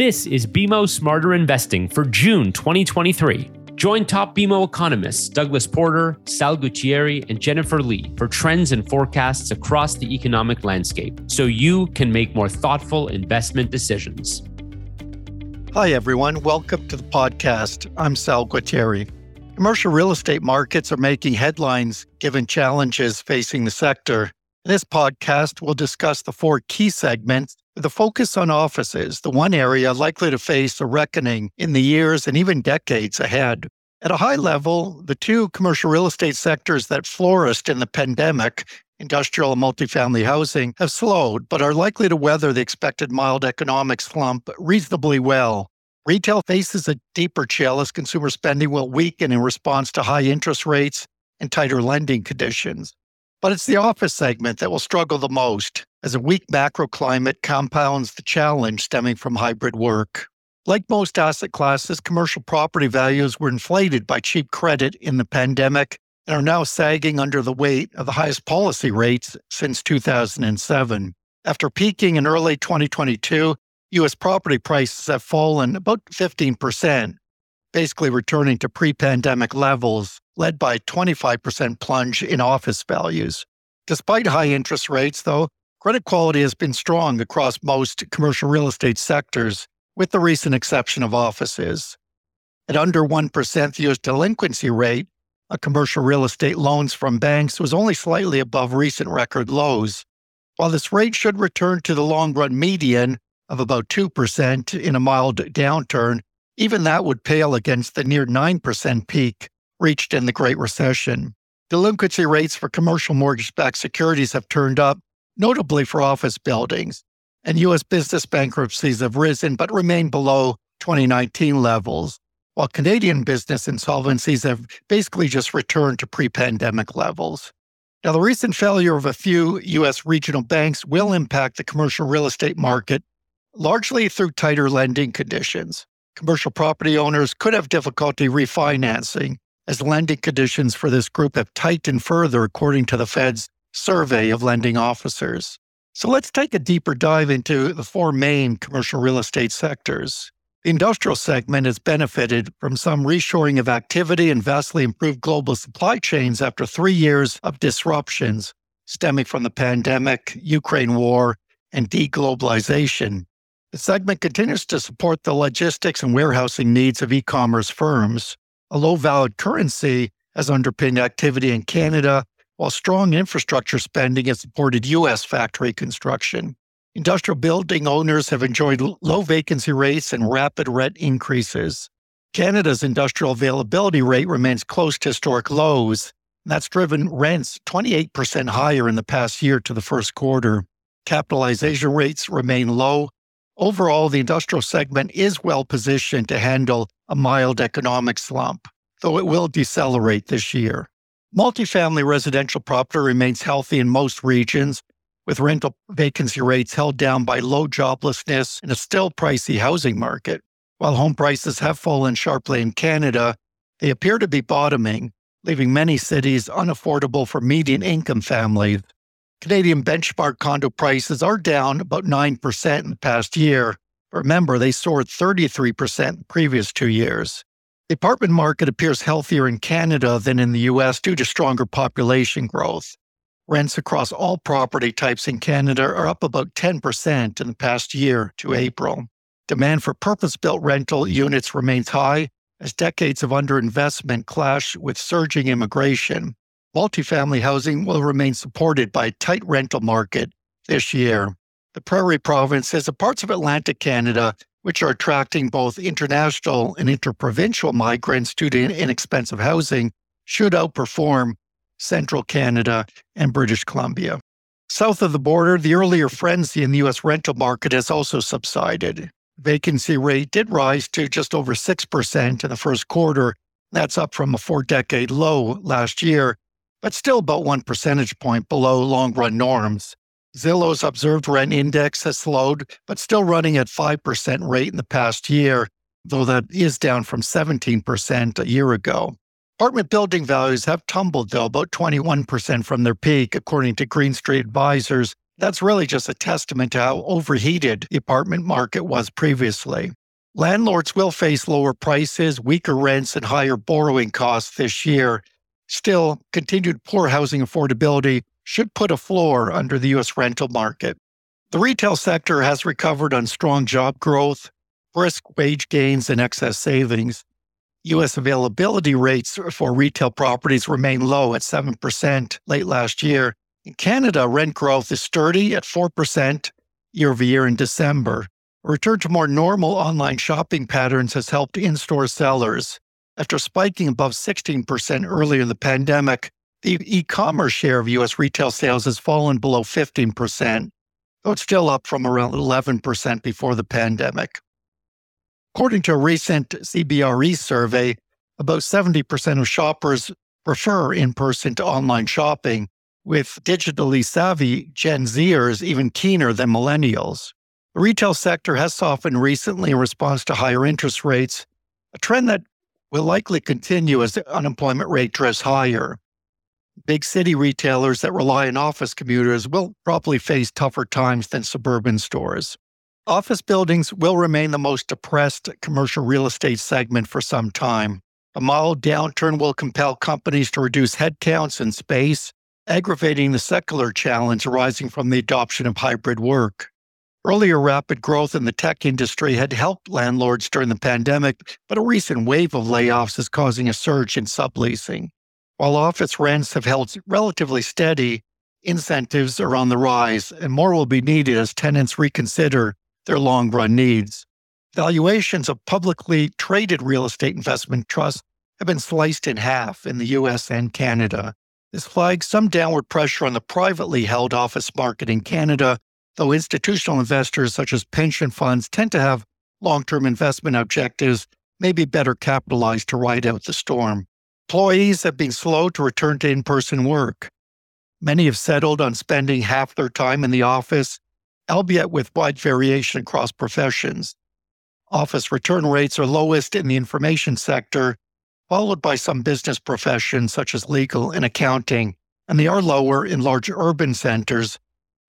This is BMO Smarter Investing for June 2023. Join top BMO economists Douglas Porter, Sal Guatieri, and Jennifer Lee for trends and forecasts across the economic landscape so you can make more thoughtful investment decisions. Hi, everyone. Welcome to the podcast. I'm Sal Guatieri. Commercial real estate markets are making headlines given challenges facing the sector. In this podcast, we'll discuss the four key segments a focus on offices, the one area likely to face a reckoning in the years and even decades ahead. At a high level, the two commercial real estate sectors that flourished in the pandemic, industrial and multifamily housing, have slowed, but are likely to weather the expected mild economic slump reasonably well. Retail faces a deeper chill as consumer spending will weaken in response to high interest rates and tighter lending conditions. But it's the office segment that will struggle the most as a weak macro climate compounds the challenge stemming from hybrid work. Like most asset classes, commercial property values were inflated by cheap credit in the pandemic and are now sagging under the weight of the highest policy rates since 2007. After peaking in early 2022, U.S. property prices have fallen about 15%, basically returning to pre pandemic levels led by a 25% plunge in office values. Despite high interest rates, though, credit quality has been strong across most commercial real estate sectors, with the recent exception of offices. At under 1%, the U.S. delinquency rate on commercial real estate loans from banks was only slightly above recent record lows. While this rate should return to the long run median of about 2% in a mild downturn, even that would pale against the near 9% peak reached in the Great Recession. Delinquency rates for commercial mortgage backed securities have turned up, notably for office buildings, and U.S. business bankruptcies have risen but remain below 2019 levels, while Canadian business insolvencies have basically just returned to pre pandemic levels. Now, the recent failure of a few U.S. regional banks will impact the commercial real estate market largely through tighter lending conditions. Commercial property owners could have difficulty refinancing as lending conditions for this group have tightened further, according to the Fed's survey of lending officers. So let's take a deeper dive into the four main commercial real estate sectors. The industrial segment has benefited from some reshoring of activity and vastly improved global supply chains after three years of disruptions stemming from the pandemic, Ukraine war, and deglobalization. The segment continues to support the logistics and warehousing needs of e commerce firms, a low valid currency has underpinned activity in Canada, while strong infrastructure spending has supported U.S. factory construction. Industrial building owners have enjoyed low vacancy rates and rapid rent increases. Canada's industrial availability rate remains close to historic lows. And that's driven rents 28% higher in the past year to the first quarter. Capitalization rates remain low. Overall, the industrial segment is well positioned to handle a mild economic slump, though it will decelerate this year. Multifamily residential property remains healthy in most regions, with rental vacancy rates held down by low joblessness and a still pricey housing market. While home prices have fallen sharply in Canada, they appear to be bottoming, leaving many cities unaffordable for median income families. Canadian benchmark condo prices are down about 9% in the past year, Remember, they soared 33% the previous two years. The apartment market appears healthier in Canada than in the US due to stronger population growth. Rents across all property types in Canada are up about 10% in the past year to April. Demand for purpose built rental units remains high as decades of underinvestment clash with surging immigration. Multifamily housing will remain supported by a tight rental market this year. The Prairie Province the parts of Atlantic Canada which are attracting both international and interprovincial migrants due to inexpensive housing, should outperform central Canada and British Columbia. South of the border, the earlier frenzy in the U.S. rental market has also subsided. Vacancy rate did rise to just over 6% in the first quarter. That's up from a four decade low last year, but still about one percentage point below long run norms. Zillow's observed rent index has slowed, but still running at 5% rate in the past year, though that is down from 17% a year ago. Apartment building values have tumbled, though, about 21% from their peak, according to Green Street Advisors That's really just a testament to how overheated the apartment market was previously. Landlords will face lower prices, weaker rents, and higher borrowing costs this year. Still, continued poor housing affordability should put a floor under the U.S. rental market. The retail sector has recovered on strong job growth, brisk wage gains, and excess savings. U.S. availability rates for retail properties remain low at 7% late last year. In Canada, rent growth is sturdy at 4% year over year in December. A return to more normal online shopping patterns has helped in store sellers. After spiking above 16% earlier in the pandemic, the e commerce share of U.S. retail sales has fallen below 15%, though it's still up from around 11% before the pandemic. According to a recent CBRE survey, about 70% of shoppers prefer in person to online shopping, with digitally savvy Gen Zers even keener than millennials. The retail sector has softened recently in response to higher interest rates, a trend that will likely continue as the unemployment rate drifts higher. Big city retailers that rely on office commuters will probably face tougher times than suburban stores. Office buildings will remain the most depressed commercial real estate segment for some time. A mild downturn will compel companies to reduce headcounts and space, aggravating the secular challenge arising from the adoption of hybrid work. Earlier rapid growth in the tech industry had helped landlords during the pandemic, but a recent wave of layoffs is causing a surge in subleasing. While office rents have held relatively steady, incentives are on the rise, and more will be needed as tenants reconsider their long run needs. Valuations of publicly traded real estate investment trusts have been sliced in half in the US and Canada. This flags some downward pressure on the privately held office market in Canada though institutional investors such as pension funds tend to have long term investment objectives, may be better capitalized to ride out the storm. Employees have been slow to return to in person work. Many have settled on spending half their time in the office, albeit with wide variation across professions. Office return rates are lowest in the information sector, followed by some business professions such as legal and accounting, and they are lower in large urban centers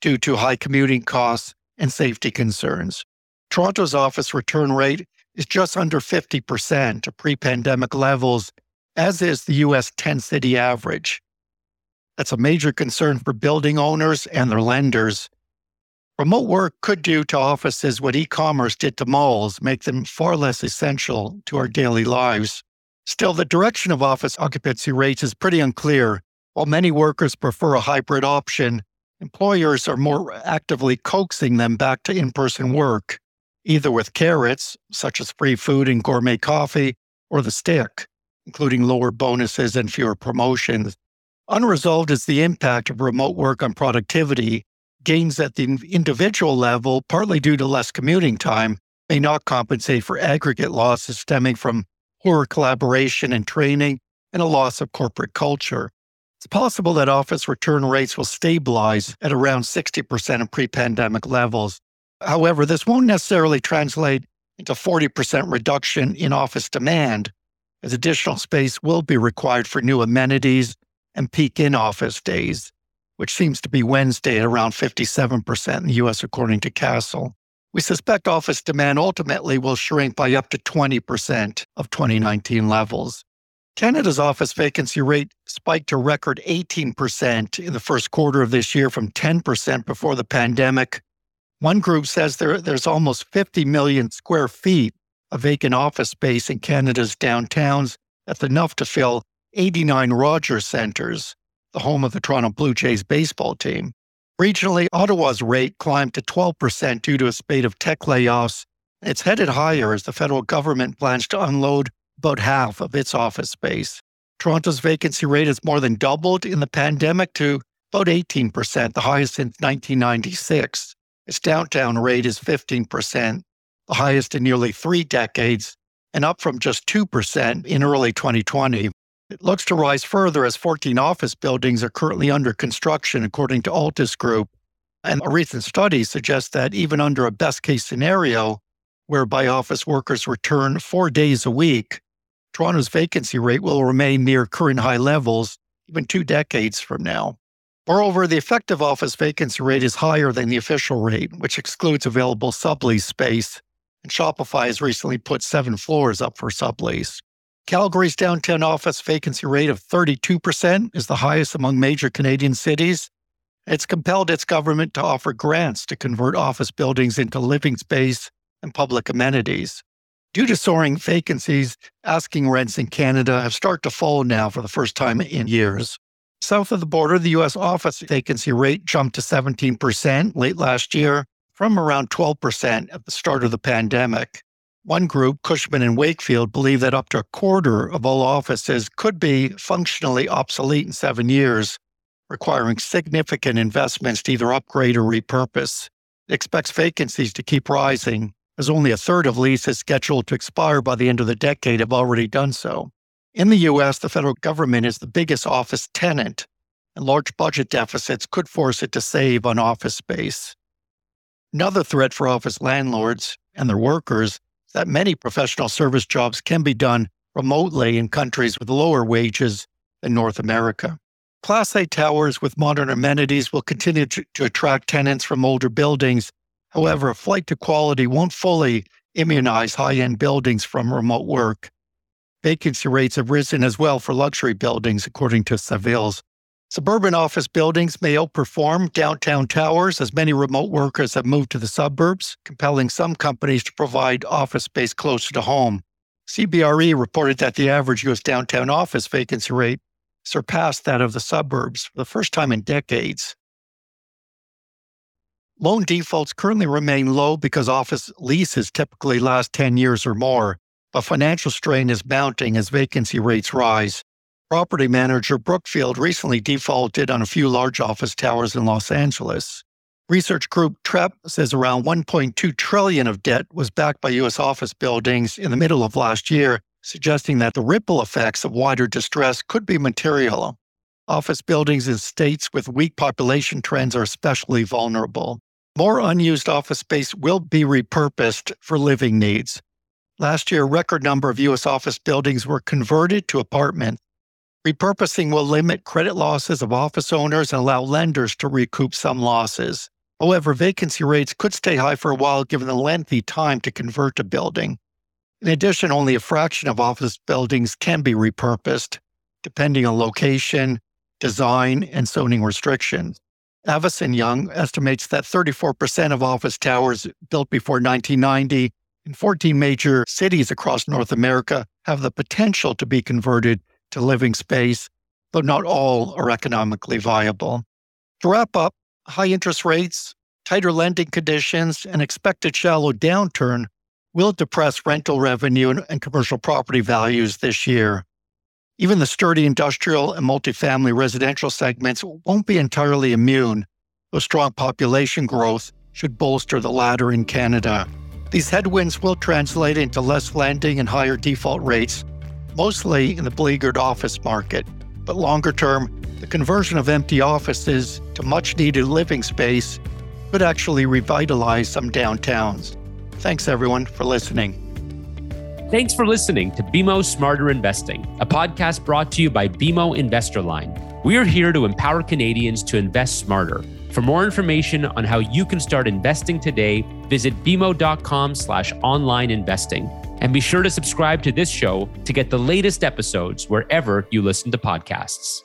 due to high commuting costs and safety concerns. Toronto's office return rate is just under 50% of pre pandemic levels, as is the US 10 city average. That's a major concern for building owners and their lenders. Remote work could do to offices what e commerce did to malls, make them far less essential to our daily lives. Still, the direction of office occupancy rates is pretty unclear. While many workers prefer a hybrid option, employers are more actively coaxing them back to in person work, either with carrots, such as free food and gourmet coffee, or the stick, including lower bonuses and fewer promotions. Unresolved is the impact of remote work on productivity. Gains at the individual level, partly due to less commuting time, may not compensate for aggregate losses stemming from poorer collaboration and training and a loss of corporate culture. It's possible that office return rates will stabilize at around 60% of pre pandemic levels. However, this won't necessarily translate into 40% reduction in office demand, as additional space will be required for new amenities and peak in office days, which seems to be Wednesday at around 57% in the US, according to Kastle. We suspect office demand ultimately will shrink by up to 20% of 2019 levels. Canada's office vacancy rate spiked to record 18% in the first quarter of this year from 10% before the pandemic. One group says there, there's almost 50 million square feet of vacant office space in Canada's downtowns. That's enough to fill 89 Rogers Centres, the home of the Toronto Blue Jays baseball team. Regionally, Ottawa's rate climbed to 12% due to a spate of tech layoffs. It's headed higher as the federal government plans to unload about half of its office space. Toronto's vacancy rate has more than doubled in the pandemic to about 18%, the highest since 1996. Its downtown rate is 15%, the highest in nearly three decades, and up from just 2% in early 2020. It looks to rise further as 14 office buildings are currently under construction, according to Altus Group. And a recent study suggests that even under a best case scenario, whereby office workers return four days a week, Toronto's vacancy rate will remain near current high levels even two decades from now. Moreover, the effective office vacancy rate is higher than the official rate, which excludes available sublease space, and Shopify has recently put seven floors up for sublease. Calgary's downtown office vacancy rate of 32% is the highest among major Canadian cities. It's compelled its government to offer grants to convert office buildings into living space and public amenities. Due to soaring vacancies, asking rents in Canada have started to fall now for the first time in years. South of the border, the U.S. office vacancy rate jumped to 17% late last year from around 12% at the start of the pandemic. One group, Cushman and Wakefield, believe that up to a quarter of all offices could be functionally obsolete in seven years, requiring significant investments to either upgrade or repurpose. It expects vacancies to keep rising, as only a third of leases scheduled to expire by the end of the decade have already done so. In the US, the federal government is the biggest office tenant, and large budget deficits could force it to save on office space. Another threat for office landlords and their workers is that many professional service jobs can be done remotely in countries with lower wages than North America. Class A towers with modern amenities will continue to, to attract tenants from older buildings. However, a flight to quality won't fully immunize high end buildings from remote work. Vacancy rates have risen as well for luxury buildings, according to Savills. Suburban office buildings may outperform downtown towers as many remote workers have moved to the suburbs, compelling some companies to provide office space closer to home. CBRE reported that the average U.S. downtown office vacancy rate surpassed that of the suburbs for the first time in decades. Loan defaults currently remain low because office leases typically last 10 years or more but financial strain is mounting as vacancy rates rise. Property manager Brookfield recently defaulted on a few large office towers in Los Angeles. Research group Trepp says around 1.2 trillion of debt was backed by US office buildings in the middle of last year, suggesting that the ripple effects of wider distress could be material. Office buildings in states with weak population trends are especially vulnerable. More unused office space will be repurposed for living needs. Last year, a record number of U.S. office buildings were converted to apartments. Repurposing will limit credit losses of office owners and allow lenders to recoup some losses. However, vacancy rates could stay high for a while given the lengthy time to convert a building. In addition, only a fraction of office buildings can be repurposed, depending on location, design, and zoning restrictions. Avison Young estimates that 34% of office towers built before 1990 in 14 major cities across North America have the potential to be converted to living space, though not all are economically viable. To wrap up, high interest rates, tighter lending conditions, and expected shallow downturn will depress rental revenue and commercial property values this year. Even the sturdy industrial and multifamily residential segments won't be entirely immune, though strong population growth should bolster the latter in Canada. These headwinds will translate into less lending and higher default rates, mostly in the beleaguered office market. But longer term, the conversion of empty offices to much needed living space could actually revitalize some downtowns. Thanks, everyone, for listening. Thanks for listening to BMO Smarter Investing, a podcast brought to you by BMO Investor Line. We are here to empower Canadians to invest smarter. For more information on how you can start investing today, visit bmo.com slash online investing. And be sure to subscribe to this show to get the latest episodes wherever you listen to podcasts.